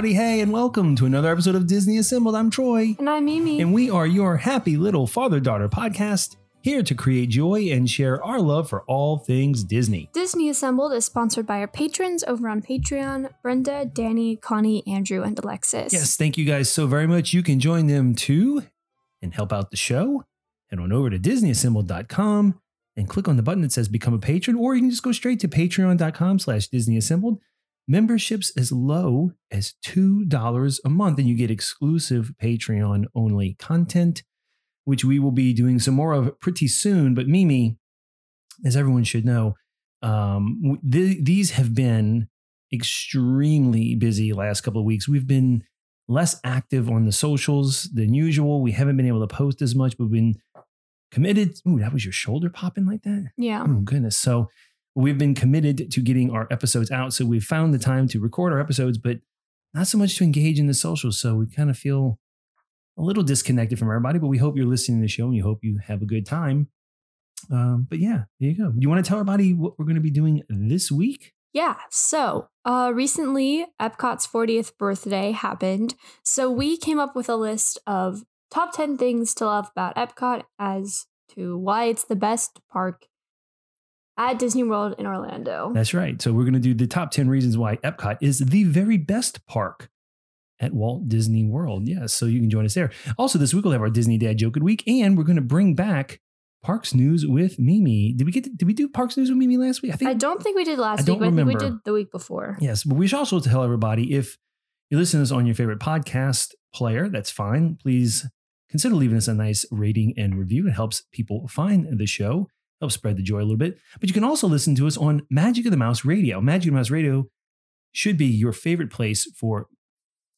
Howdy, hey, and welcome to another episode of Disney Assembled. I'm Troy, And I'm Mimi. and we are your happy little father daughter podcast here to create joy and share our love for all things Disney. Disney Assembled is sponsored by our patrons over on Patreon Brenda, Danny, Connie, Andrew, and Alexis. Yes, thank you guys so very much. You can join them too and help out the show. Head on over to DisneyAssembled.com and click on the button that says Become a Patron, or you can just go straight to patreon.com slash DisneyAssembled. Memberships as low as $2 a month, and you get exclusive Patreon only content, which we will be doing some more of pretty soon. But Mimi, as everyone should know, um, th- these have been extremely busy last couple of weeks. We've been less active on the socials than usual. We haven't been able to post as much, but we've been committed. Ooh, that was your shoulder popping like that? Yeah. Oh, goodness. So we've been committed to getting our episodes out. So we've found the time to record our episodes, but not so much to engage in the social. So we kind of feel a little disconnected from everybody, but we hope you're listening to the show and you hope you have a good time. Um, but yeah, there you go. Do you want to tell everybody what we're going to be doing this week? Yeah. So, uh, recently, Epcot's 40th birthday happened. So, we came up with a list of top 10 things to love about Epcot as to why it's the best park at Disney World in Orlando. That's right. So we're going to do the top 10 reasons why Epcot is the very best park at Walt Disney World. Yes, so you can join us there. Also, this week we'll have our Disney Dad Joke of the Week, and we're going to bring back Parks News with Mimi. Did we get? To, did we do Parks News with Mimi last week? I think I don't think we did last I don't week, but I think we did the week before. Yes, but we should also tell everybody if you listen to us on your favorite podcast player, that's fine. Please consider leaving us a nice rating and review. It helps people find the show, helps spread the joy a little bit. But you can also listen to us on Magic of the Mouse Radio. Magic of the Mouse Radio should be your favorite place for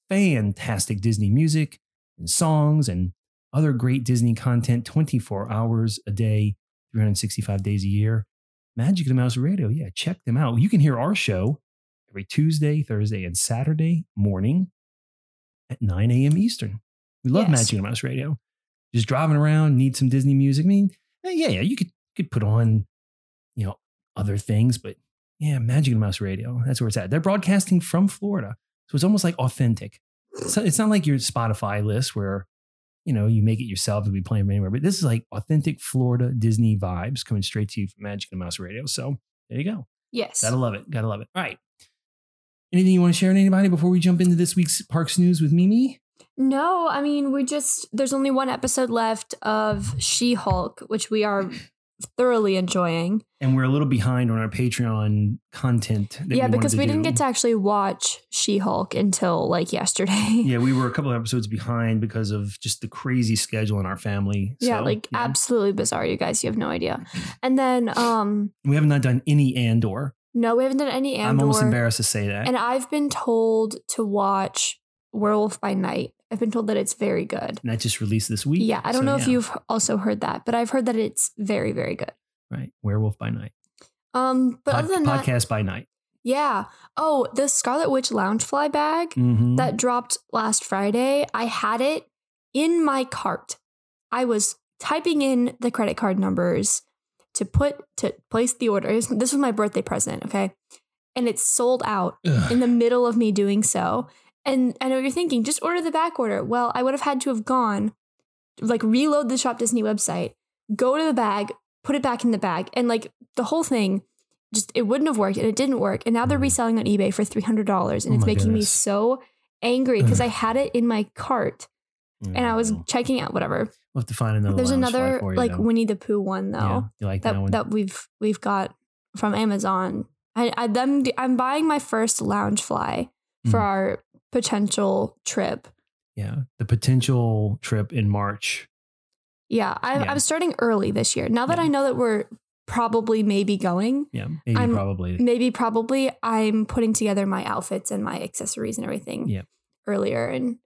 fantastic Disney music and songs and other great Disney content 24 hours a day, 365 days a year. Magic of the Mouse Radio. Yeah, check them out. You can hear our show every Tuesday, Thursday, and Saturday morning at 9 a.m. Eastern. We love Yes. Magic of the Mouse Radio. Just driving around, need some Disney music. I mean, yeah, yeah, you could could put on, you know, other things, but yeah, Magic the Mouse Radio. That's where it's at. They're broadcasting from Florida, so it's almost like authentic. So it's not like your Spotify list where you know you make it yourself and be playing from anywhere, but this is like authentic Florida Disney vibes coming straight to you from Magic the Mouse Radio. So there you go. Yes. Gotta love it. Gotta love it. All right. Anything you want to share with anybody before we jump into this week's Parks News with Mimi? No, I mean, we just, there's only one episode left of She Hulk, which we are thoroughly enjoying. And we're a little behind on our Patreon content. yeah, wanted because we didn't get to actually watch She Hulk until like yesterday. Yeah, we were a couple of episodes behind because of just the crazy schedule in our family. Yeah, like yeah. absolutely bizarre, you guys. You have no idea. And then, um, we have not done any Andor. no, we haven't done any Andor. I'm almost embarrassed to say that. And I've been told to watch Werewolf by Night. I've been told that it's very good. And that just released this week. Yeah, I don't So, know if yeah. you've also heard that, but I've heard that it's very, very good. right Werewolf by Night. Um, but Pod- other than that, podcast by night. yeah. Oh, the Scarlet Witch Loungefly bag Mhm. that dropped last Friday. I had it in my cart. I was typing in the credit card numbers to put to place the order. Was- This was my birthday present, okay? And it's sold out Ugh. in the middle of me doing so. And I know you're thinking, just order the back order. Well, I would have had to have gone, like, reload the Shop Disney website, go to the bag, put it back in the bag, and like the whole thing, just it wouldn't have worked, and it didn't work. And now they're reselling on eBay for three hundred dollars, and Oh it's making me so angry because I had it in my cart and I was Mm. checking out whatever. We'll have to find another. There's another for you, like though. Winnie the Pooh one though Yeah, you like that, that one? that we've we've got from Amazon. I, I I'm, I'm buying my first Loungefly for Mhm. our potential trip. yeah, the potential trip in March. Yeah, I, Yeah. I'm starting early this year. Now that Yeah. I know that we're probably maybe going, Yeah, maybe I'm- probably. maybe probably I'm putting together my outfits and my accessories and everything Yeah. earlier and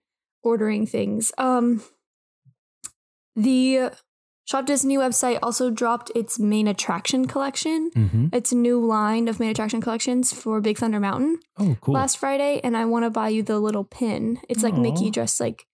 ordering things. Um the Shop Disney website also dropped its main attraction collection. hmm It's a new line of main attraction collections for Big Thunder Mountain Oh, cool. last Friday, and I want to buy you the little pin. It's like Aw. Mickey dressed like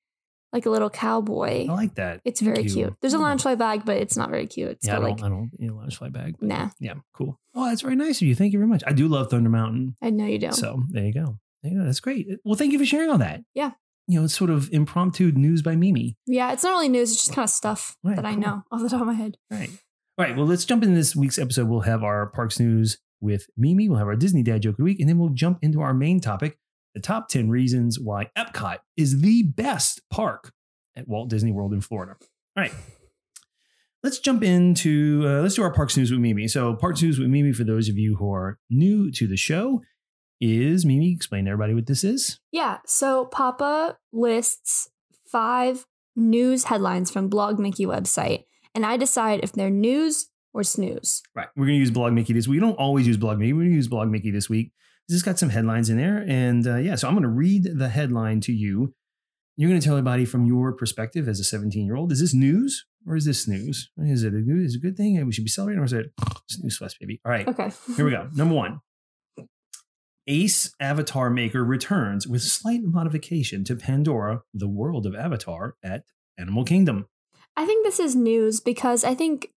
like a little cowboy. I like that. it's very you. cute. There's a Oh. Loungefly bag, but it's not very cute. It's Yeah, I don't, like I don't, you know, Loungefly bag. nah. Yeah, cool. Oh, that's very nice of you. Thank you very much. I do love Thunder Mountain. I know you don't. So there you go. There you go. That's great. Well, thank you for sharing all that. Yeah. You know, it's sort of impromptu news by Mimi. Yeah, it's not really news. It's just kind of stuff Right, that I cool. know off the top of my head. Right. All right. Well, let's jump into this week's episode. We'll have our parks news with Mimi. We'll have our Disney Dad joke of the week, and then we'll jump into our main topic: the top ten reasons why Epcot is the best park at Walt Disney World in Florida. All right. Let's jump into uh, let's do our parks news with Mimi. So, parks news with Mimi for those of you who are new to the show is Mimi. Explain to everybody what this is. Yeah, so Papa lists five news headlines from Blog Mickey website, and I decide if they're news or snooze. Right. We're going to use Blog Mickey this week. We don't always use Blog Mickey. We're going to use Blog Mickey this week. This has got some headlines in there. And uh, yeah, so I'm going to read the headline to you. You're going to tell everybody from your perspective as a 17 year old is this news or is this snooze? Is it a good, is it a good thing we should be celebrating or is it snooze fest, baby? All right. Okay. Here we go. Number one Ace Avatar Maker returns with slight modification to Pandora, the world of Avatar at Animal Kingdom. I think this is news because I think,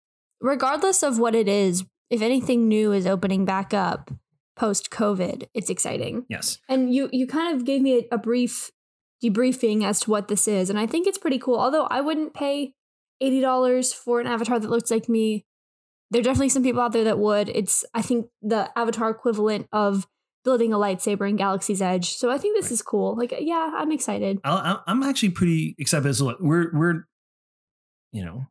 regardless of what it is, if anything new is opening back up post COVID, it's exciting. Yes. And you you kind of gave me a, a brief debriefing as to what this is, and I think it's pretty cool. Although I wouldn't pay eighty dollars for an avatar that looks like me. There are definitely some people out there that would. It's I think the avatar equivalent of building a lightsaber in Galaxy's Edge. So I think this Right. is cool. Like yeah, I'm excited. I'll, I'm actually pretty excited. So look, we're we're, you know,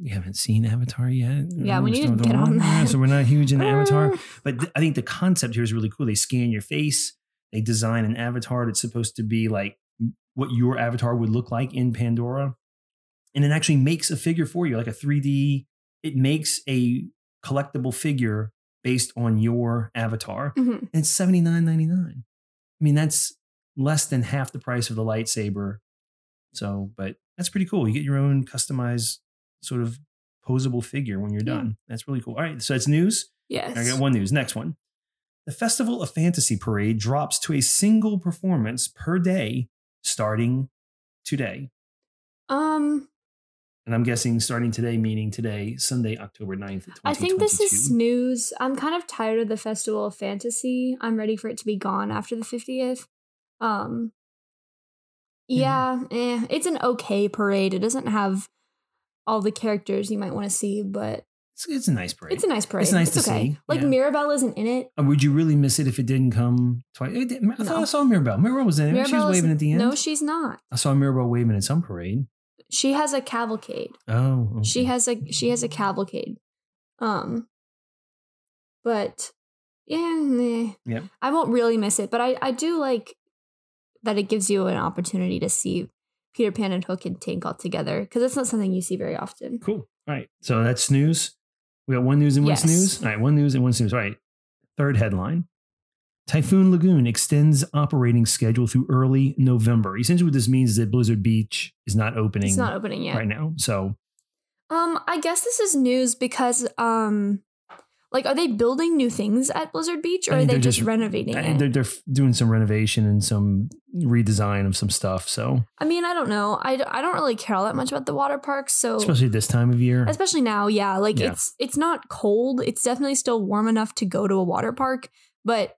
we haven't seen Avatar yet. Yeah, we need to get on that. So we're not huge in Avatar, but th- I think the concept here is really cool. They scan your face. They design an avatar that's supposed to be like what your avatar would look like in Pandora, and it actually makes a figure for you, like a 3D. It makes a collectible figure based on your avatar mhm. and it's seventy nine ninety nine. I mean, that's less than half the price of the lightsaber. So, but that's pretty cool. You get your own customized sort of posable figure when you're Yeah. done. That's really cool. All right, so that's news. Yes. I got one news. Next one. The Festival of Fantasy Parade drops to a single performance per day starting today. Um, And I'm guessing starting today, meaning today, Sunday, October 9th. I think this is 2022. snooze. I'm kind of tired of the Festival of Fantasy. I'm ready for it to be gone after the 50th. Um yeah, eh, it's an okay parade. It doesn't have all the characters you might want to see, but It's, it's a nice parade. it's a nice parade. It's nice to okay. see, Like yeah. Mirabel isn't in it. Uh, Would you really miss it if it didn't come twice? I thought No. I saw Mirabel. Mirabel was in it. she was Mirabel waving at the end. No, she's not. I saw Mirabel waving at some parade. She has a cavalcade. Oh, okay. She has a she has a cavalcade. Um but yeah. Yep. I won't really miss it, but I I do like that it gives you an opportunity to see Peter Pan and Hook and Tink all together because it's not something you see very often. Cool. All right. So that's news. We got one news and one Yes. snooze. All right. One news and one snooze. All right. Third headline Typhoon Lagoon extends operating schedule through early November. Essentially, what this means is that Blizzard Beach is not opening It's not opening yet. right now. So, Um, I guess this is news because um, like, are they building new things at Blizzard Beach or I are they just, just- renovating I- it? they're, they're doing some renovation and some redesign of some stuff. So, I mean, I don't know. I, I don't really care all that much about the water parks, so especially this time of year. especially now yeah like Yeah. it's it's not cold it's definitely still warm enough to go to a water park but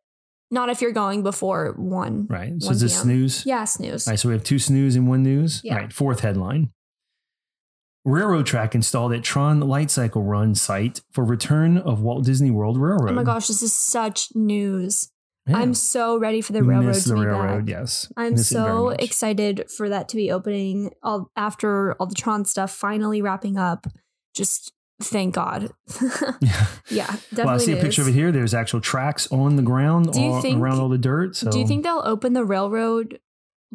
not if you're going before one Right. So 1 is this snooze? yeah snooze All right. So we have two snooze and one news. Yeah. All right. Fourth headline. Railroad track installed at Tron Light Cycle Run site for return of Walt Disney World Railroad. oh my gosh this is such news Yeah. I'm so ready for the railroad Miss to the be railroad, back. yes. I'm Miss so excited for that to be opening all, after all the Tron stuff finally wrapping up. Just thank God. Yeah. yeah, definitely. Well, I see a picture of it here. There's actual tracks on the ground Do you all, think- around all the dirt. So Do you think they'll open the railroad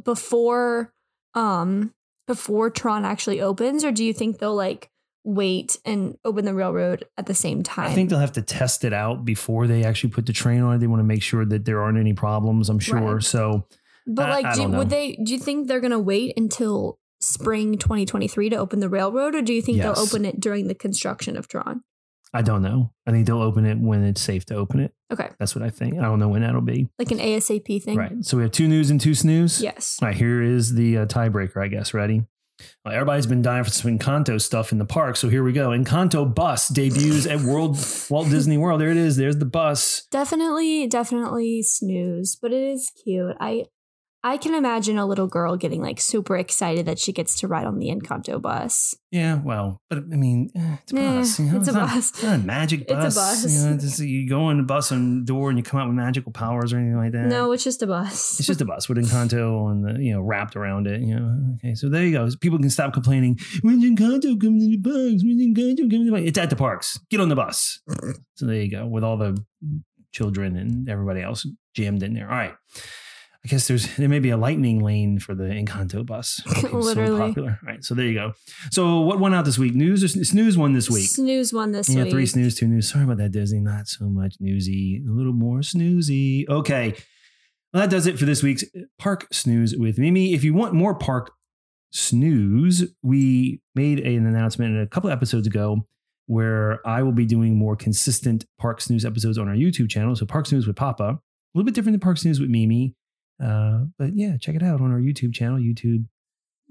before um before Tron actually opens, or do you think they'll like wait and open the railroad at the same time? I think they'll have to test it out before they actually put the train on it. They want to make sure that there aren't any problems, I'm sure. Right. So But I- like, I do, would they? Do you think they're gonna wait until spring 2023 to open the railroad, or do you think Yes. they'll open it during the construction of Tron? I don't know. I think they'll open it when it's safe to open it. Okay, That's what I think. I don't know when that'll be. like an ASAP thing. Right. So we have two news and two snooze. Yes. All right, here is the uh, tiebreaker, I guess. Ready? Well, everybody's been dying for some Encanto stuff in the park, so here we go. Encanto bus debuts at World Walt Disney World. There it is. There's the bus. Definitely, definitely snooze, but it is cute. I I can imagine a little girl getting like super excited that she gets to ride on the Encanto bus. Yeah, well, but I mean, eh, it's a bus. You know? it's a not, bus. It's not a magic It's a bus. bus. You, know, just, you go in the bus and door and you come out with magical powers or anything like that. No, it's just a bus. It's just a bus with Encanto and the, you know, wrapped around it. You know, okay, so there you go. People can stop complaining. When's Encanto coming to the parks? When's Encanto coming to the parks? It's at the parks. Get on the bus. So there you go, with all the children and everybody else jammed in there. All right. I guess there's there may be a lightning lane for the Encanto bus. Literally. so popular. All right, so there you go. So what went out this week? News or sn- snooze one this week? Snooze one this week. yeah, week. three snooze, two news. Sorry about that, Disney. Not so much newsy, a little more snoozy. Okay. Well, that does it for this week's Park Snooze with Mimi. If you want more Park Snooze, we made an announcement a couple episodes ago where I will be doing more consistent Park Snooze episodes on our YouTube channel. So Park Snooze with Papa, a little bit different than Park Snooze with Mimi. Uh, but yeah, check it out on our YouTube channel. YouTube,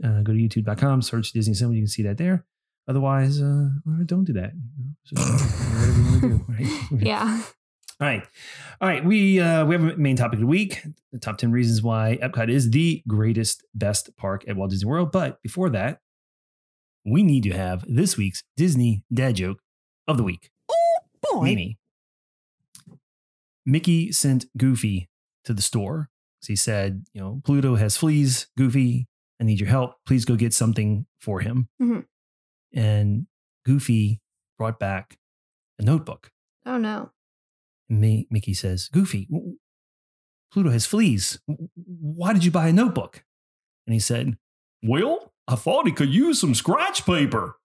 uh, go to youtube.com, search Disney Assembled. You can see that there. Otherwise, uh, don't do that. So, whatever you want to do, right? Yeah. All right. All right. We uh, we have a main topic of the week. The top 10 reasons why Epcot is the greatest, best park at Walt Disney World. But before that, we need to have this week's Disney dad joke of the week. Oh, boy. Mickey sent Goofy to the store. So he said, you know, Pluto has fleas. Goofy, I need your help. Please go get something for him. Mhm. And Goofy brought back a notebook. Oh no. Mi- Mickey says, Goofy, w- Pluto has fleas. W- Why did you buy a notebook? And he said, Well, I thought he could use some scratch paper.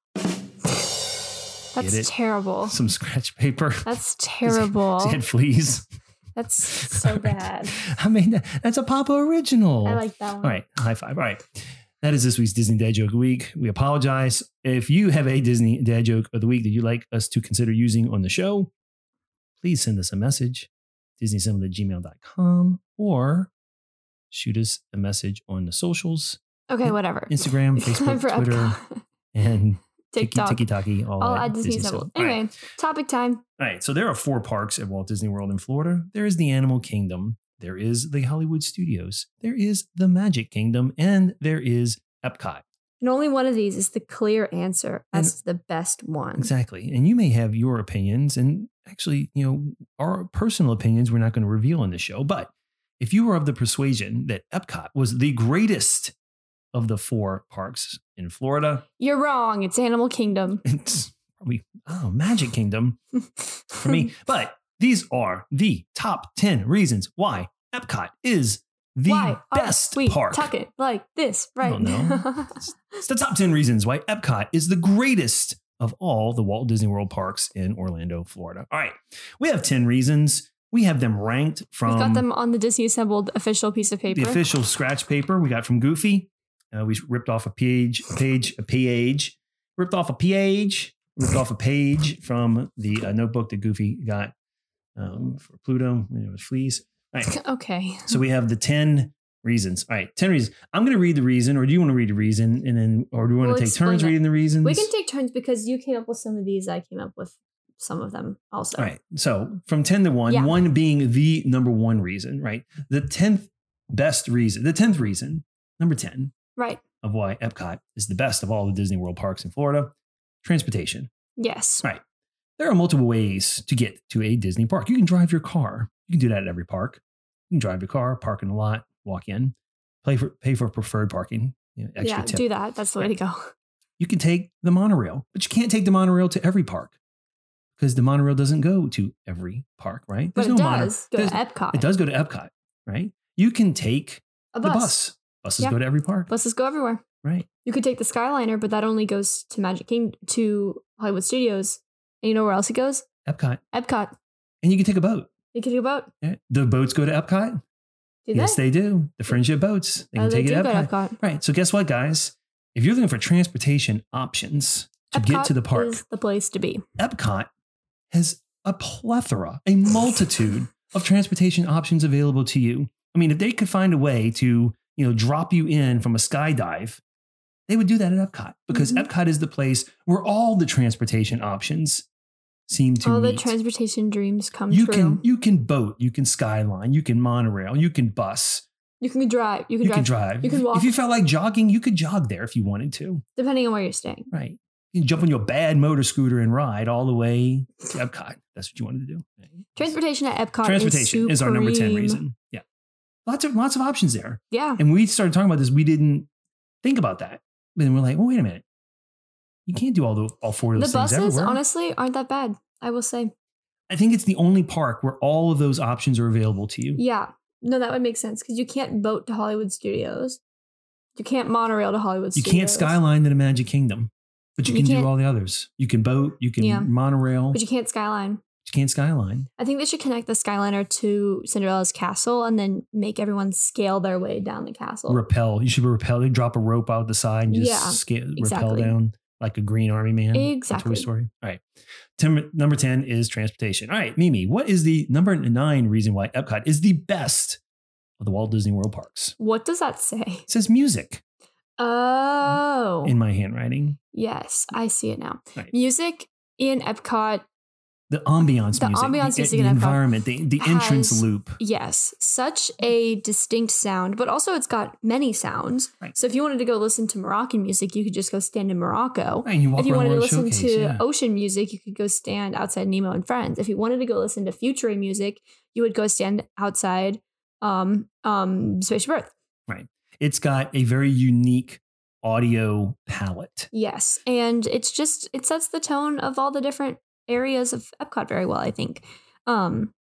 That's terrible. Some scratch paper. That's terrible. He had fleas. That's so bad. I mean, that's a Papa original. I like that one. All right, high five. All right. That is this week's Disney Dad Joke of the Week. We apologize. If you have a Disney Dad Joke of the Week that you'd like us to consider using on the show, please send us a message, disneyassembled at gmail.com, or shoot us a message on the socials, Okay, whatever. Instagram, Facebook, Twitter, and TikTok. Tiki Taki, all All at Disney. Symbol. All right. Anyway, topic time. All right, so there are four parks at Walt Disney World in Florida. There is the Animal Kingdom, there is the Hollywood Studios, there is the Magic Kingdom, and there is Epcot. And only one of these is the clear answer as the best one. Exactly. And you may have your opinions, and actually, you know, our personal opinions we're not going to reveal on the show. But if you were of the persuasion that Epcot was the greatest of the four parks in Florida, You're wrong. It's Animal Kingdom. it's probably, oh, Magic Kingdom for me. But these are the top 10 reasons why Epcot is the Why are best we park. talking like this I right don't now? It's the top 10 reasons why Epcot is the greatest of all the Walt Disney World parks in Orlando, Florida. All right. We have 10 reasons. We have them ranked from We've got them on the Disney Assembled official piece of paper. the official scratch paper we got from Goofy. Uh, we ripped off a page, a page, a page, ripped off a page, ripped off a page from the uh, notebook that Goofy got um, for Pluto when it was fleas. All right. okay. So we have the 10 reasons. All right, 10 reasons. I'm going to read the reason, or do you want to read the reason? And then, or do you want We'll to take turns it. reading the reasons? We can take turns because you came up with some of these. I came up with some of them also. All right. So from 10 to 1, Yeah. 1 being the number one reason, right? The 10th best reason, the 10th reason, number 10 Right. of why Epcot is the best of all the Disney World parks in Florida transportation. Yes. Right. There are multiple ways to get to a Disney park. You can drive your car. You can do that at every park. You can drive your car, park in the lot, walk in, pay for pay for preferred parking. You know, extra yeah, tip. do that. That's the way to go. You can take the monorail, but you can't take the monorail to every park because the monorail doesn't go to every park, right? But it mono- does go to Epcot. It does go to Epcot, right? You can take A the bus. Bus. Buses Yeah. go to every park, Buses go everywhere. right? You could take the Skyliner, but that only goes to Magic Kingdom to Hollywood Studios. And you know where else it goes? Epcot, Epcot. and you can take a boat. You can take a boat. Yeah. The boats go to Epcot. Do yes, they? they do. The friendship boats. They Oh, can take do it to Epcot. Epcot. Right. So guess what, guys? If you're looking for transportation options to get to the park, is the place to be. Epcot has a plethora, a multitude of transportation options available to you. I mean, if they could find a way to, you know, drop you in from a skydive, they would do that at Epcot because Mhm. Epcot is the place where all the transportation options seem to All the transportation dreams come you true. can you can boat, you can skyline, you can monorail, you can bus, you can drive. You can you drive. can drive. you can walk. If you felt like jogging, you could jog there if you wanted to. depending on where you're staying. Right. You can jump on your bad motor scooter and ride all the way to Epcot. That's what you wanted to do. Transportation at Epcot Transportation is, is, our number 10 reason. Yeah. Lots of lots of options there. Yeah. And we started talking about this. We didn't think about that. But then we're like, well, wait a minute. You can't do all the all four of The those things The buses, everywhere. honestly, aren't that bad. I will say. I think it's the only park where all of those options are available to you. Yeah. No, that would make sense because you can't boat to Hollywood Studios. You can't monorail to Hollywood You Studios. You can't skyline to the Magic Kingdom, but you, You can do all the others. You can boat, you can Yeah. monorail, but you can't skyline. Can't skyline. I think they should connect the Skyliner to Cinderella's castle and then make everyone scale their way down the castle. Rappel. You should rappel. They drop a rope out the side and just Yeah, scale, rappel exactly. down like a green army man. from Toy Story. All right. Tim, number 10 is transportation. All right, Mimi, what is the number nine reason why Epcot is the best of the Walt Disney World parks? What does that say? It says music Oh. in my handwriting. yes, I see it now. Right. Music in Epcot, The ambiance The music. ambiance the, music the environment, the, the entrance has- loop. yes, such a distinct sound, but also it's got many sounds. Right. So if you wanted to go listen to Moroccan music, you could just go stand in Morocco. Right, and you walk if you wanted to listen Showcase, to yeah. ocean music, you could go stand outside Nemo and Friends. If you wanted to go listen to future music, you would go stand outside um um Spaceship Earth. Right. It's got a very unique audio palette. Yes, and it's just it sets the tone of all the different areas of Epcot very well. I think. Um,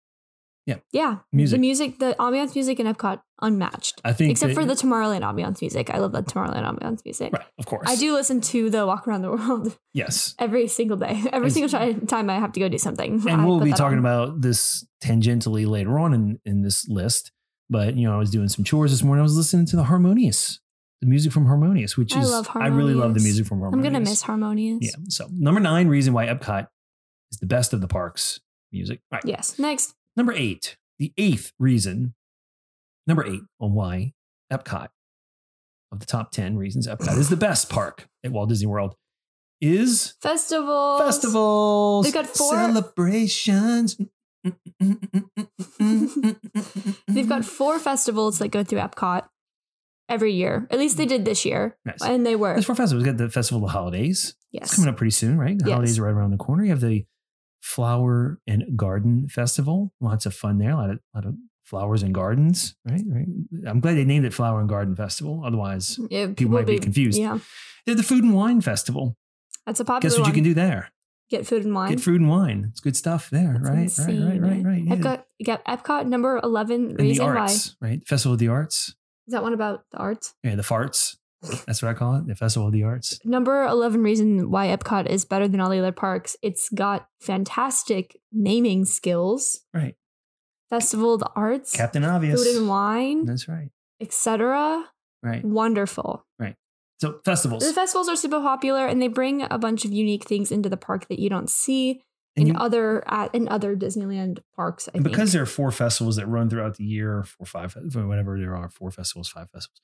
Yeah. yeah. Music. The music, the ambiance music in Epcot, unmatched. I think Except that- for the Tomorrowland ambiance music. I love that Tomorrowland ambiance music. Right, of course. I do listen to the Walk Around the World Yes. every single day. Every It's- single ti- time I have to go do something. I and we'll be talking on. about this tangentially later on in, in this list. But you know, I was doing some chores this morning. I was listening to the Harmonious, the music from Harmonious, which I is I really love the music from Harmonious. I'm gonna miss Harmonious. Yeah. So number nine reason why Epcot the best of the parks music. All right. Yes. Next. Number eight, the eighth reason, number eight on why Epcot of the top ten reasons Epcot is the best park at Walt Disney World is Festivals. festivals, They've got four- celebrations. They've got four festivals that go through Epcot every year. At least they did this year. Nice. And they were. There's four festivals. We got the Festival of the Holidays. Yes. It's coming up pretty soon, right? The Yes. holidays are right around the corner. You have the Flower and Garden Festival. Lots of fun there. A lot of, lot of flowers and gardens, right? Right. I'm glad they named it Flower and Garden Festival. Otherwise, mm, Yeah, people might be confused. Yeah. they have the Food and Wine Festival. That's a popular Guess what one. you can do there? Get food and wine. Get food and wine. It's good stuff there, right? insane, right? Right? Right? Right? Yeah. Epcot, get Epcot number 11 and the reason why. arts, right? Festival of the Arts. Is that one about the arts? Yeah, the farts. That's what I call it. The Festival of the Arts. Number 11 reason why Epcot is better than all the other parks. It's got fantastic naming skills. Right. Festival of the Arts, Captain Obvious. Food and Wine, That's right. etc. Right. Wonderful. Right. So festivals. The festivals are super popular and they bring a bunch of unique things into the park that you don't see And in you- other at in other Disneyland parks. I And think. because there are four festivals that run throughout the year, four, five, whatever there are, four festivals, five festivals.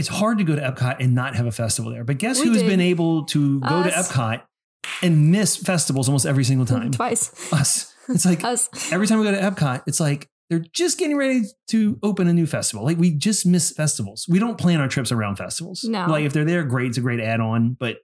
It's hard to go to Epcot and not have a festival there. But guess We who's did. been able to go to Epcot and miss festivals almost every single time? twice. Us. It's like Us. every time we go to Epcot, it's like they're just getting ready to open a new festival. Like we just miss festivals. We don't plan our trips around festivals. No. Like if they're there, great. It's a great add-on. But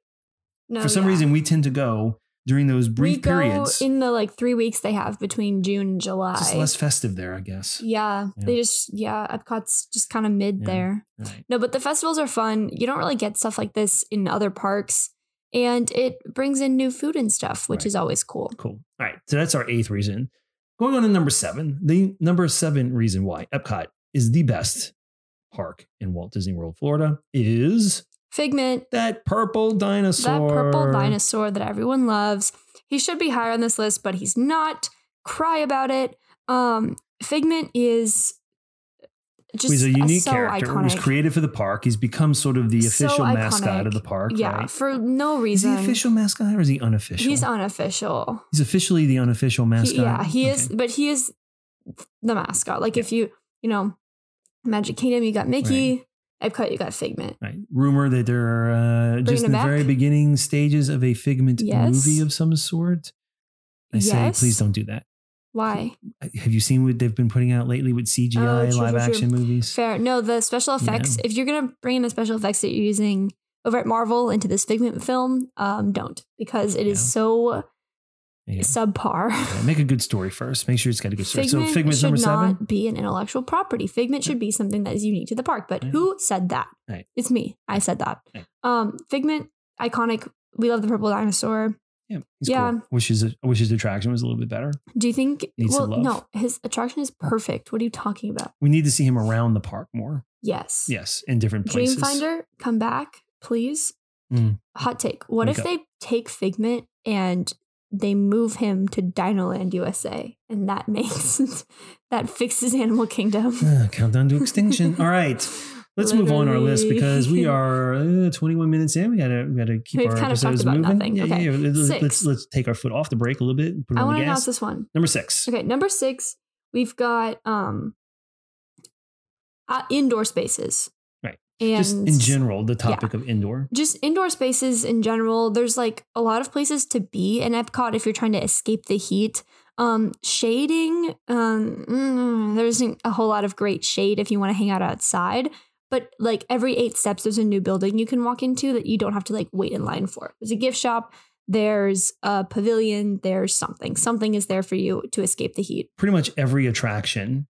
No, for some yeah. reason, we tend to go during those we brief go periods. in the like three weeks they have between June and July. just less festive there, I guess. yeah, Yeah. they just yeah, Epcot's just kind of mid Yeah. there. Right. No, but the festivals are fun. You don't really get stuff like this in other parks, and it brings in new food and stuff, which Right. is always cool. Cool. All right. So that's our eighth reason. Going on to number seven. The number seven reason why Epcot is the best park in Walt Disney World, Florida is Figment, that purple dinosaur. that purple dinosaur that everyone loves. He should be higher on this list, but he's not. Cry about it. Um, Figment is just He's a unique so character. iconic. He was created for the park. He's become sort of the So official mascot of the park. yeah, right? for no Is reason. he official mascot or is he unofficial? He's unofficial. He's officially the unofficial He- mascot. yeah, he is, but he is the mascot. Like if you, you know, Magic Kingdom, you got Mickey. Epcot, you got Figment. Right. Rumor that there are uh, just in the back? very beginning stages of a Figment Yes. movie of some sort. I say, please don't do that. Why? Have you seen what they've been putting out lately with CGI Oh, true, live true, true. action movies? Fair. No, the special effects. Yeah. If you're gonna bring in the special effects that you're using over at Marvel into this Figment film, um, don't because it is Yeah. so Yeah. subpar. Yeah, Make a good story first. Make sure it's got a good story. Figment so Figment's should number seven. not be an intellectual property. Figment should be something that is unique to the park. But Yeah. who said that? Right. It's me. I said that. Right. Um, Figment, iconic. We love the purple dinosaur. Yeah, he's Yeah. cool. Wish his wish his attraction was a little bit better. Do you think? Needs well, no. His attraction is perfect. What are you talking about? We need to see him around the park more. Yes. Yes, in different places. Dreamfinder, come back, please. Mm. Hot take. What Wake if up. they take Figment and they move him to Dinoland USA and that makes that fixes Animal Kingdom? Ah, countdown to extinction. All right. Let's move on our list because we are uh, 21 minutes in. We gotta we gotta keep We've our episodes moving. nothing. Yeah, Okay. yeah, yeah. Let's, let's let's take our foot off the brake a little bit. and Put it I want to announce this one. Number six. Okay, number six, we've got um uh, indoor spaces. And Just in general, the topic of indoor. just indoor spaces in general. There's like a lot of places to be in epcot if you're trying to escape the heat. Um shading um mm, there isn't a whole lot of great shade if you want to hang out outside. But like every eight steps there's a new building you can walk into that you don't have to like wait in line for. There's a gift shop there's a pavilion there's something. Something is there for you to escape the heat. Pretty much every attraction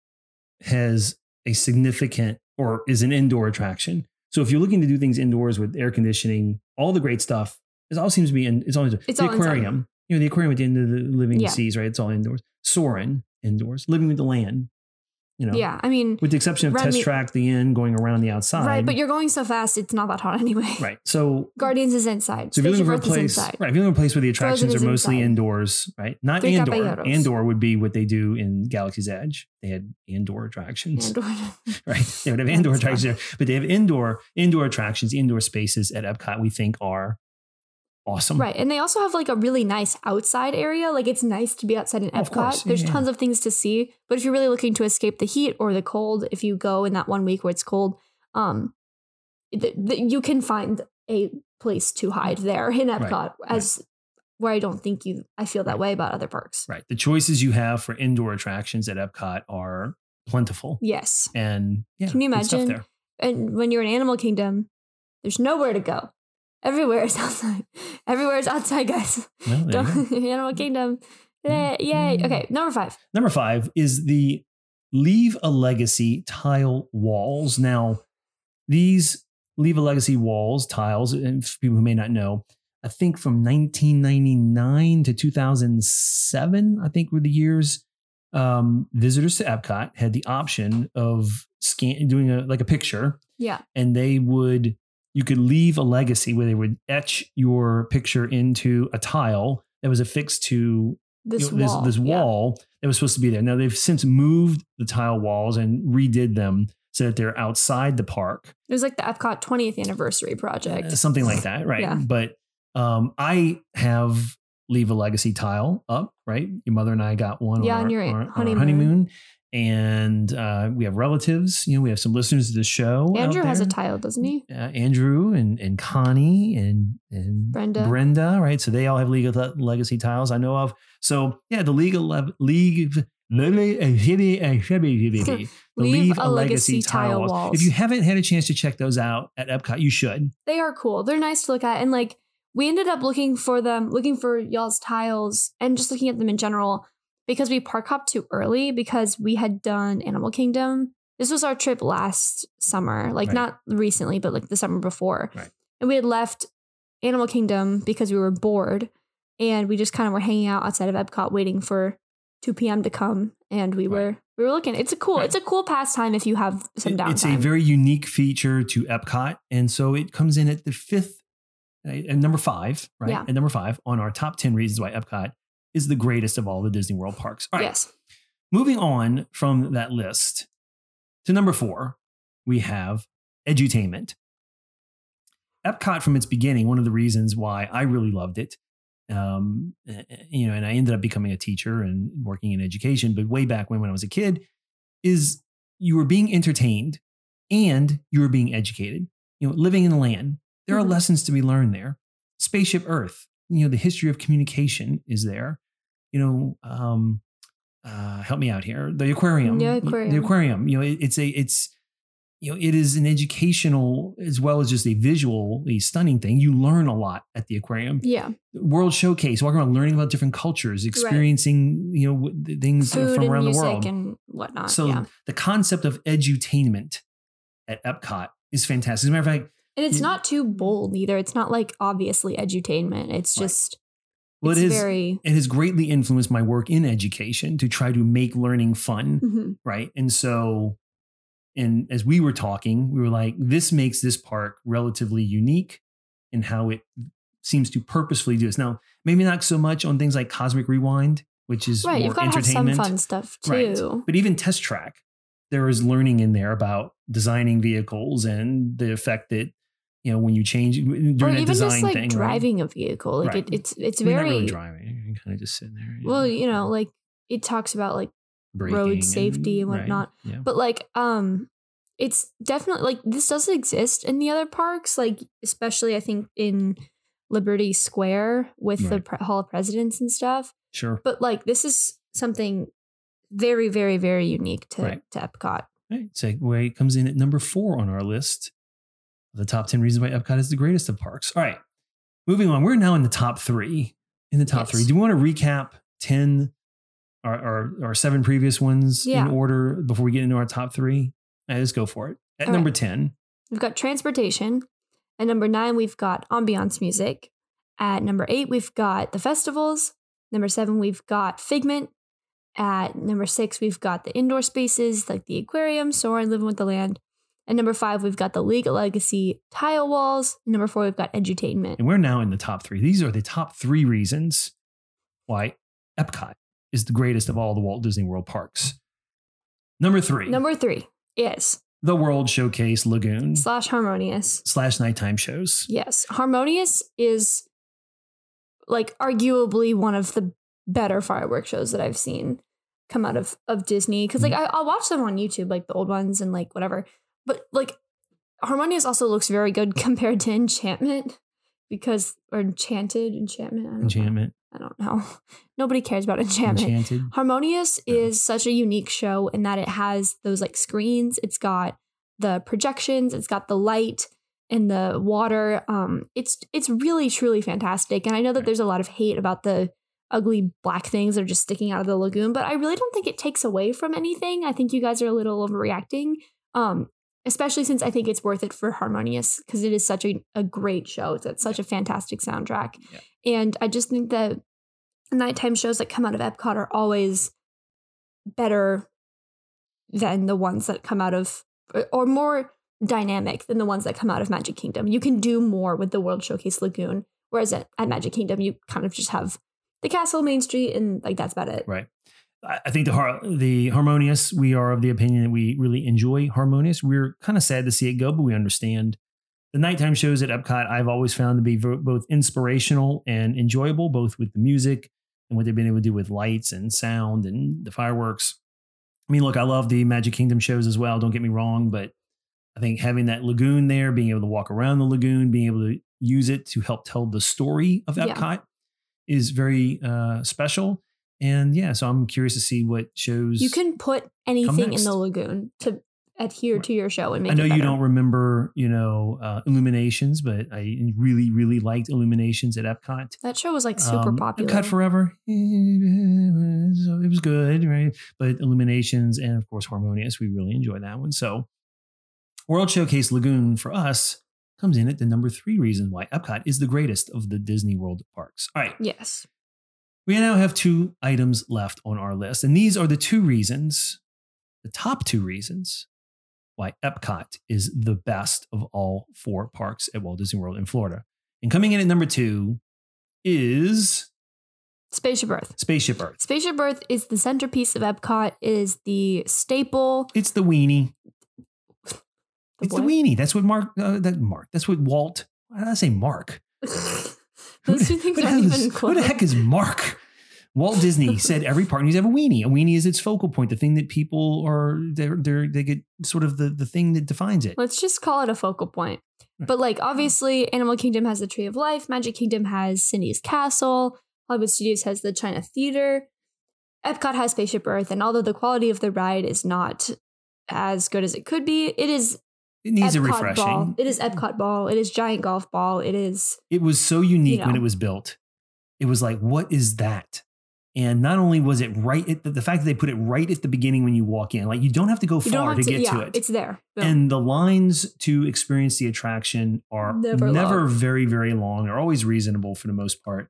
has a significant or is an indoor attraction. So if you're looking to do things indoors with air conditioning, all the great stuff, it all seems to be in. It's all It's the all inside. aquarium. You know, the aquarium at the end of the living Yeah. seas, right? It's all indoors. Soarin' indoors. Living with the land. You know, yeah i mean with the exception of test track, the end going around the outside. right but you're going so fast it's not that hot anyway right. So, guardians is inside so if you're looking for a place, right? If you're looking for a place where the attractions is are mostly inside. indoors, right? Not Three indoor. Caballeros. Indoor would be what they do in Galaxy's Edge. They had indoor attractions, Andor. right? They would have indoor attractions there, but they have indoor indoor attractions, indoor spaces at Epcot. We think are awesome. Right. And they also have like a really nice outside area. Like it's nice to be outside in Epcot. course. Yeah, There's yeah. tons of things to see. But if you're really looking to escape the heat or the cold, if you go in that one week where it's cold, um, th- th- you can find a place to hide there in Right, Epcot as where I don't think you, I feel that Right. way about other parks. Right. The choices you have for indoor attractions at Epcot are plentiful. Yes. And yeah, Can you imagine? And when you're in Animal Kingdom, there's nowhere to go. Everywhere is outside. Everywhere is outside, guys. Well, go. Animal Kingdom. Yay. yay. Okay, number five. Number five is the Leave a Legacy tile walls. Now, these Leave a Legacy walls, tiles, and for people who may not know, I think from 1999 to 2007, I think were the years um, visitors to Epcot had the option of scan doing a like a picture, Yeah. and they would you could leave a legacy where they would etch your picture into a tile that was affixed to This you know, wall. this, yeah. wall that was supposed to be there. Now they've since moved the tile walls and redid them so that they're outside the park, It was like the Epcot 20th anniversary project. Uh, something like that, right? Yeah. But um, I have leave a legacy tile up, right? Your mother and I got one Yeah, on, on your our, on our honeymoon. And uh, we have relatives, you know, we have some listeners to the show. Andrew has a tile, doesn't he? uh, Andrew and and Connie and and Brenda. Brenda, right? So they all have League of Legacy tiles I know of. So yeah, the League of Le- League. Leave Leave a Legacy tile walls. If you haven't had a chance to check those out at Epcot, you should. They are cool. They're nice to look at. And like we ended up looking for them, looking for y'all's tiles, and just looking at them in general because we park hopped too early because we had done Animal Kingdom. This was our trip last summer, like Right. not recently, but like the summer before. Right. And we had left Animal Kingdom because we were bored and we just kind of were hanging out outside of Epcot waiting for 2 p.m. to come and we Right. were we were looking. It's a cool it's a cool pastime if you have some It- downtime. It's a very unique feature to Epcot, and so it comes in at the fifth, uh, and number five, right? Yeah. At number five on our top ten reasons why Epcot is the greatest of all the Disney World parks. All right, Yes. moving on from that list to number four, we have edutainment. Epcot, from its beginning, one of the reasons why I really loved it, um, you know, and I ended up becoming a teacher and working in education, but way back when, when I was a kid, is you were being entertained and you were being educated. You know, living in the land, there are lessons to be learned there. Spaceship Earth, you know, the history of communication is there. You know, um, uh, help me out here. The aquarium, The the aquarium. aquarium. You know, it, it's a, it's, you know, it is an educational as well as just a visually stunning thing. You learn a lot at the aquarium. Yeah. World Showcase, walking around, learning about different cultures, experiencing, you know, things Food from around the world. and whatnot. So yeah. the concept of edutainment at Epcot is fantastic. As a matter of fact, And it's not too bold either. It's not like obviously edutainment. It's Right. just well, it's it is. very it has greatly influenced my work in education to try to make learning fun, Mhm. right? And so, and as we were talking, we were like, this makes this park relatively unique in how it seems to purposefully do this. Now, maybe not so much on things like Cosmic Rewind, which is right. more You've got to have some fun stuff too. Right. But even Test Track, there is learning in there about designing vehicles and the effect that you know when you change during Or a even design just like thing. right? driving a vehicle. Like Right. it, it's it's I mean, not very really driving. You're kind of just sitting there. well, you know, like it talks about like braking road safety and right, whatnot. Yeah. But like, um, it's definitely like this doesn't exist in the other parks. Like, especially I think in Liberty Square with the pre- Hall of Presidents and stuff. Sure. But like, this is something very, very, very unique to Right. to Epcot. Right. Segway comes in at number four on our list. The top 10 reasons why Epcot is the greatest of parks. All right. Moving on. We're now in the top three. In the top Yes. three. Do we want to recap 10 or, or, or seven previous ones Yeah. in order before we get into our top three? Right, let's go for it. At All number right. 10, We've got transportation. At number nine, we've got ambiance music. At number eight, we've got the festivals. Number seven, we've got Figment. At number six, we've got the indoor spaces like the aquarium, Soarin' Living with the Land. And number five, we've got the League of Legacy tile walls. And number four, we've got edutainment. and we're now in the top three. These are the top three reasons why Epcot is the greatest of all the Walt Disney World parks. Number three, Number three is the World Showcase Lagoon slash harmonious. slash nighttime shows. Yes, harmonious is like arguably one of the better fireworks shows that I've seen come out of of Disney. Because like mm-hmm. I, I'll watch them on YouTube, like the old ones and like whatever. But like harmonious also looks very good compared to Enchantment because or Enchanted Enchantment. I don't Enchantment, Know. I don't know. Nobody cares about Enchantment. Enchanted. Harmonious Yeah. is such a unique show in that it has those like screens. It's got the projections. It's got the light and the water. Um, it's it's really truly fantastic. And I know that there's a lot of hate about the ugly black things that are just sticking out of the lagoon, but I really don't think it takes away from anything. I think you guys are a little overreacting. Um, especially since I think it's worth it for Harmonious because it is such a, a great show. It's, it's such a fantastic soundtrack. Yeah. And I just think that nighttime shows that come out of Epcot are always better than the ones that come out of, or more dynamic than the ones that come out of Magic Kingdom. You can do more with the World Showcase Lagoon, whereas at, at Magic Kingdom, you kind of just have the castle, Main Street, and like that's about it. Right. I think the har- the harmonious. We are of the opinion that we really enjoy harmonious. We're kind of sad to see it go, but we understand. The nighttime shows at Epcot, I've always found to be vo- both inspirational and enjoyable, both with the music and what they've been able to do with lights and sound and the fireworks. I mean, look, I love the Magic Kingdom shows as well. Don't get me wrong, but I think having that lagoon there, being able to walk around the lagoon, being able to use it to help tell the story of Yeah. Epcot is very uh, special. And yeah, so I'm curious to see what shows. You can put anything in the lagoon to adhere to your show and make I know you don't remember, you know, uh, Illuminations, but I really, really liked Illuminations at Epcot. That show was like super Um, popular. Epcot Forever, so it was good, right? But Illuminations and of course Harmonious, we really enjoyed that one. So, World Showcase Lagoon for us comes in at the number three reason why Epcot is the greatest of the Disney World parks. All right, yes. We now have two items left on our list, and these are the two reasons, the top two reasons why Epcot is the best of all four parks at Walt Disney World in Florida. And coming in at number two is Spaceship Earth. Spaceship Earth. Spaceship Earth is the centerpiece of Epcot. It is the staple. It's the weenie. The it's what? the weenie. That's what Mark. Uh, that Mark. That's what Walt. Why did I say Mark? Those Who the- two things aren't even Who the heck is Mark? Walt Disney said every park needs to have a weenie. A weenie is its focal point, the thing that people are they're, they're they get sort of the the thing that defines it. Let's just call it a focal point. Right. But like obviously Animal Kingdom has the Tree of Life, Magic Kingdom has Cindy's Castle, Hollywood Studios has the China Theater, Epcot has Spaceship Earth, and although the quality of the ride is not as good as it could be, it is It needs a refreshing. ball. It is Epcot ball. It is giant golf ball. It is It was so unique You when it was built. It was like, what is that? And not only was it right at the, the fact that they put it right at the beginning when you walk in, like you don't have to go you far to, to, get yeah, to it. it's there. Boom. and the lines to experience the attraction are Never never, very very long they're always reasonable for the most part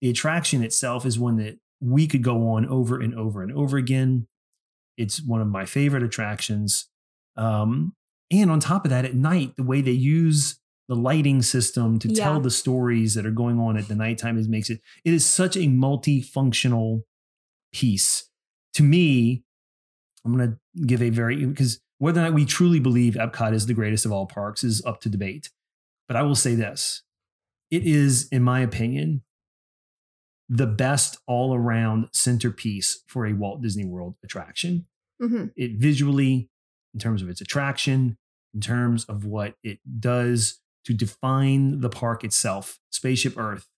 the attraction itself is one that we could go on over and over and over again it's one of my favorite attractions um, and on top of that at night the way they use the lighting system to Yeah. tell the stories that are going on at the nighttime is makes it it is such a multifunctional piece to me i'm going to give a very because whether or not we truly believe epcot is the greatest of all parks is up to debate but i will say this it is in my opinion the best all around centerpiece for a walt disney world attraction Mhm. it visually in terms of its attraction in terms of what it does to define the park itself spaceship earth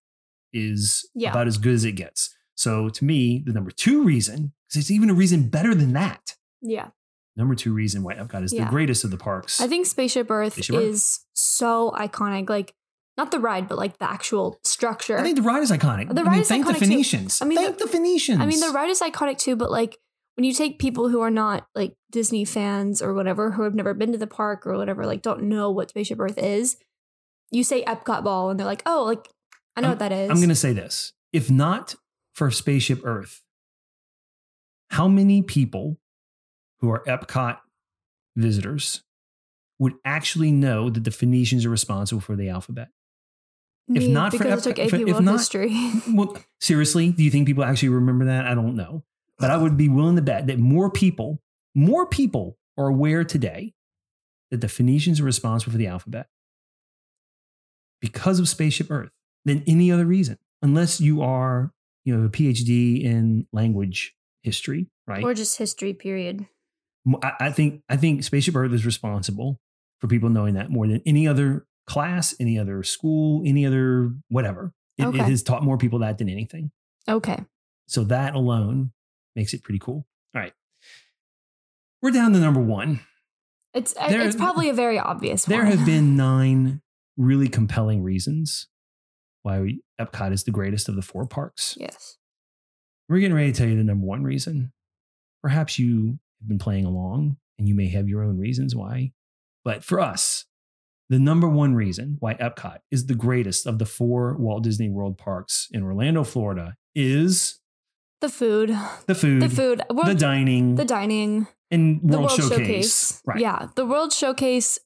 is Yeah. about as good as it gets so to me the number two reason because it's even a reason better than that yeah. number two reason why epcot is Yeah. the greatest of the parks I think Spaceship Earth Spaceship Earth. is so iconic. Like not the ride, but like the actual structure. I think the ride is iconic. The I ride mean, is thank iconic the too. Phoenicians. I mean, thank the, Phoenicians. I mean, the ride is iconic too, but like when you take people who are not like Disney fans or whatever, who have never been to the park or whatever, like don't know what Spaceship Earth is, you say Epcot Ball and they're like, oh, like I know I'm- what that is. I'm going to say this: if not for Spaceship Earth, how many people who are Epcot visitors would actually know that the Phoenicians are responsible for the alphabet? if not for Epcot- took AP if- if not- History. Well, seriously, do you think people actually remember that? I don't know. But I would be willing to bet that more people, more people are aware today that the Phoenicians are responsible for the alphabet because of Spaceship Earth than any other reason, unless you are, you know, a PhD in language history, right? or just history, period. I, I think I think Spaceship Earth is responsible for people knowing that more than any other class, any other school, any other whatever. It, it has taught more people that than anything. Okay. So that alone makes it pretty cool. All right. We're down to number one. It's uh, There- it's probably a very obvious There one. have been nine really compelling reasons why we, Epcot is the greatest of the four parks. yes. We're getting ready to tell you the number one reason. Perhaps you have been playing along and you may have your own reasons why. But for us, the number one reason why Epcot is the greatest of the four Walt Disney World parks in Orlando, Florida is The food. the food, The food. the dining, the dining. and the World, Showcase. Right. Yeah, the World Showcase.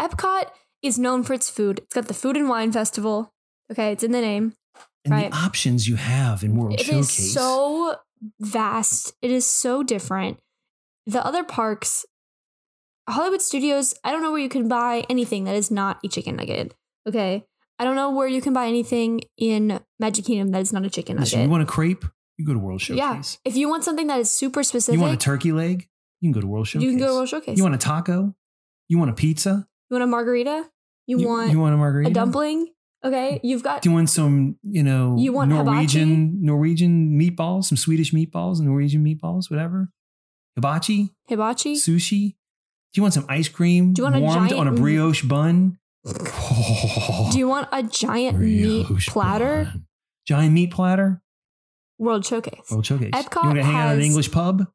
Epcot is known for its food. It's got the Food and Wine Festival. Okay, it's in the name. And Right. the options you have in World Showcase. It is so vast. It is so different. The other parks, Hollywood Studios, I don't know where you can buy anything that is not a chicken nugget. Okay. I don't know where you can buy anything in Magic Kingdom that is not a chicken Listen, nugget. you want a crepe? You go to World Showcase. yeah. If you want something that is super specific, You want a turkey leg? You can go to World Showcase. you can go to World Showcase. You want a taco? You want a pizza? You want a margarita? You, want you want a margarita? a dumpling? Okay. You've got Do you want some, you know, You want Norwegian Norwegian meatballs, some Swedish meatballs, Norwegian meatballs, whatever? Hibachi, hibachi. sushi. Do you want some ice cream Do you want a warmed giant on a brioche bun? Do you want a giant meat platter? bun. Giant meat platter? World Showcase. World Showcase. Epcot you want to hang out at an has- English pub?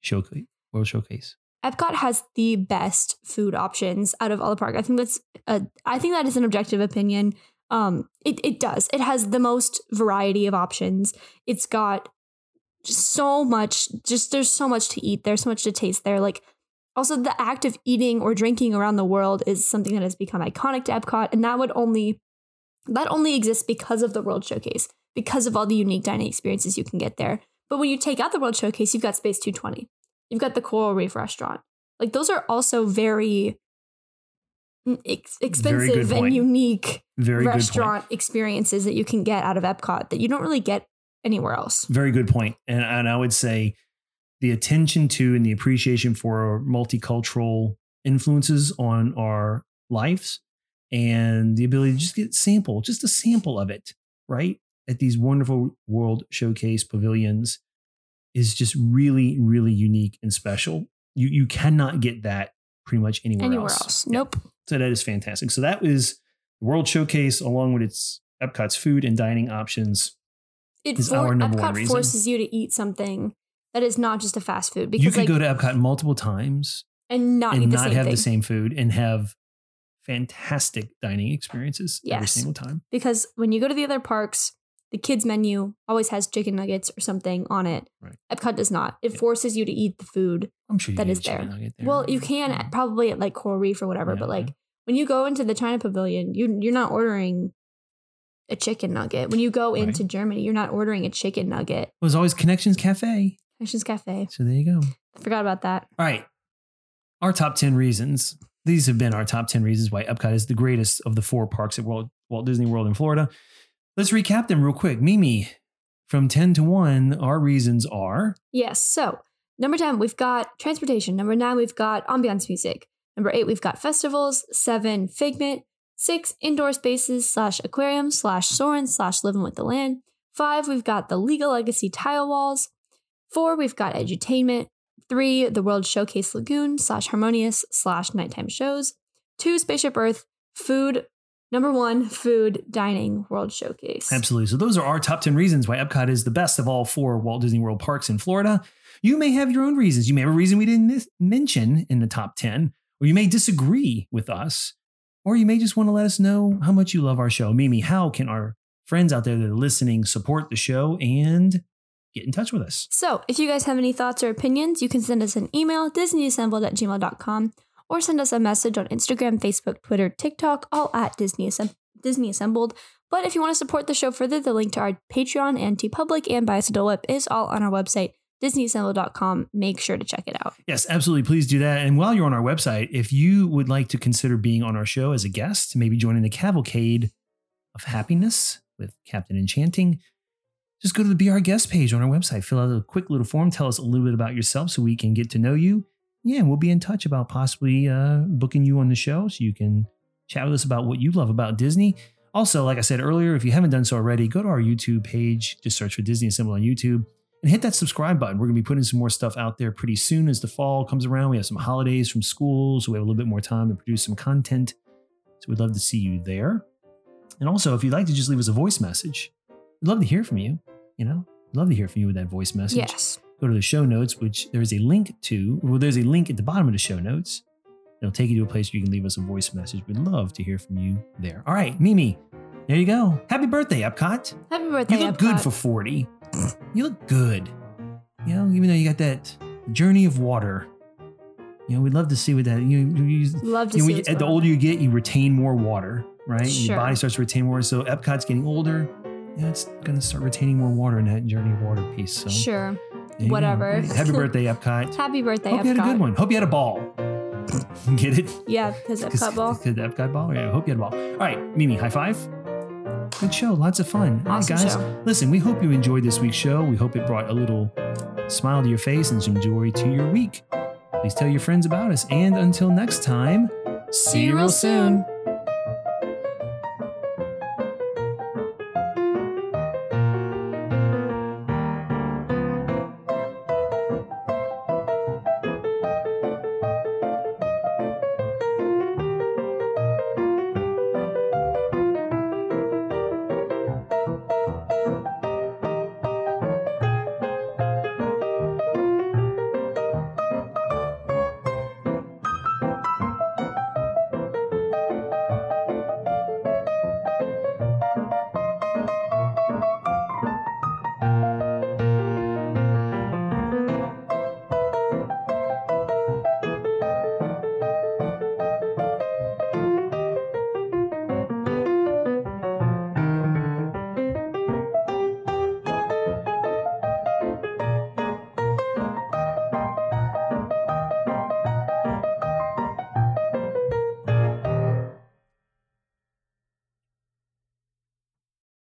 Showcase. World Showcase. Epcot has the best food options out of all the park. I think that's a, I think that is an objective opinion. Um, it it does. It has the most variety of options. It's got just so much. Just there's so much to eat. There's so much to taste there. Like also the act of eating or drinking around the world is something that has become iconic to Epcot, and that would only that only exists because of the World Showcase, because of all the unique dining experiences you can get there. But when you take out the World Showcase, you've got Space 220. You've got the Coral Reef restaurant. Like those are also very mm, ex- expensive and unique Very restaurant experiences that you can get out of Epcot that you don't really get anywhere else. Very good point. And, and I would say the attention to and the appreciation for multicultural influences on our lives and the ability to just get sample, just a sample of it, right? At these wonderful World Showcase pavilions is just really, really unique and special. You you cannot get that pretty much anywhere, Anywhere else. else. Yeah. Nope. So that is fantastic. So that was the World Showcase along with its Epcot's food and dining options. It Is for- our number one Epcot reason. forces you to eat something that is not just a fast food Because you could like go to Epcot multiple times and not and the not same have thing the same food and have fantastic dining experiences every single time. because when you go to the other parks, the kids menu always has chicken nuggets or something on it. Right. Epcot does not. It Yeah. forces you to eat the food sure That is there. there. Well, you can Yeah. probably at like Coral Reef or whatever, Yeah, but like when you go into the China Pavilion, you you're not ordering a chicken nugget. When you go Right. into Germany, you're not ordering a chicken nugget. It was always Connections Cafe. Connections Cafe. So there you go. I forgot about that. All right. Our top 10 reasons. These have been our top 10 reasons why Epcot is the greatest of the four parks at Walt, Walt Disney World in Florida. Let's recap them real quick. Mimi, from 10 to 1, our reasons are Yes. So number 10, we've got transportation. Number nine, we've got ambiance music. Number eight, we've got festivals. Seven, Figment. Six, indoor spaces slash aquarium slash Soarin' slash living with the land. Five, we've got the Leave a Legacy tile walls. Four, we've got edutainment. Three, the World Showcase Lagoon slash harmonious slash nighttime shows. Two, Spaceship Earth. Food. Number one, food, dining, World Showcase. Absolutely. So those are our top 10 reasons why Epcot is the best of all four Walt Disney World parks in Florida. You may have your own reasons. You may have a reason we didn't mention in the top 10, or you may disagree with us, or you may just want to let us know how much you love our show. Mimi, how can our friends out there that are listening support the show and get in touch with us? So, if you guys have any thoughts or opinions, you can send us an email, disneyassembled at gmail.com, or send us a message on Instagram, Facebook, Twitter, TikTok, all at Disney, Assemb- Disney Assembled. But if you want to support the show further, the link to our Patreon and Public and Buy Us a Dole Whip is all on our website, disneyassembled.com. Make sure to check it out. Yes, absolutely. Please do that. And while you're on our website, if you would like to consider being on our show as a guest, maybe joining the cavalcade of happiness with Captain Enchanting, just go to the Be Our Guest page on our website, fill out a quick little form, tell us a little bit about yourself so we can get to know you. Yeah, and we'll be in touch about possibly uh, booking you on the show so you can chat with us about what you love about Disney. Also, like I said earlier, if you haven't done so already, go to our YouTube page, just search for Disney Assemble on YouTube and hit that subscribe button. We're going to be putting some more stuff out there pretty soon as the fall comes around. We have some holidays from school, so we have a little bit more time to produce some content. So we'd love to see you there. And also, if you'd like to just leave us a voice message, we'd love to hear from you. You know, love to hear from you with that voice message. Yes. Go to the show notes, which there is a link to. Well, there's a link at the bottom of the show notes. It'll take you to a place where you can leave us a voice message. We'd love to hear from you there. All right, Mimi, there you go. Happy birthday, Epcot. Happy birthday, You look good for 40. You look good. You know, even though you got that journey of water. You know, we'd love to see what that you, you, you Love to you see you- what's the older you get, you retain more water, right? Sure. Your body starts to retain more. So Epcot's getting older. Yeah, it's gonna start retaining more water in that journey of water piece. So Sure. There you go. whatever. Happy birthday, Epcot. Happy birthday, Hope Epcot. you had a good one. Hope you had a ball. Get it? Yeah, because Epcot ball. Because Epcot ball. Yeah, hope you had a ball. All right, Mimi, high five. Good show. Lots of fun. All right, Awesome guys. show. Listen, we hope you enjoyed this week's show. We hope it brought a little smile to your face and some joy to your week. Please tell your friends about us. And until next time, See you real soon.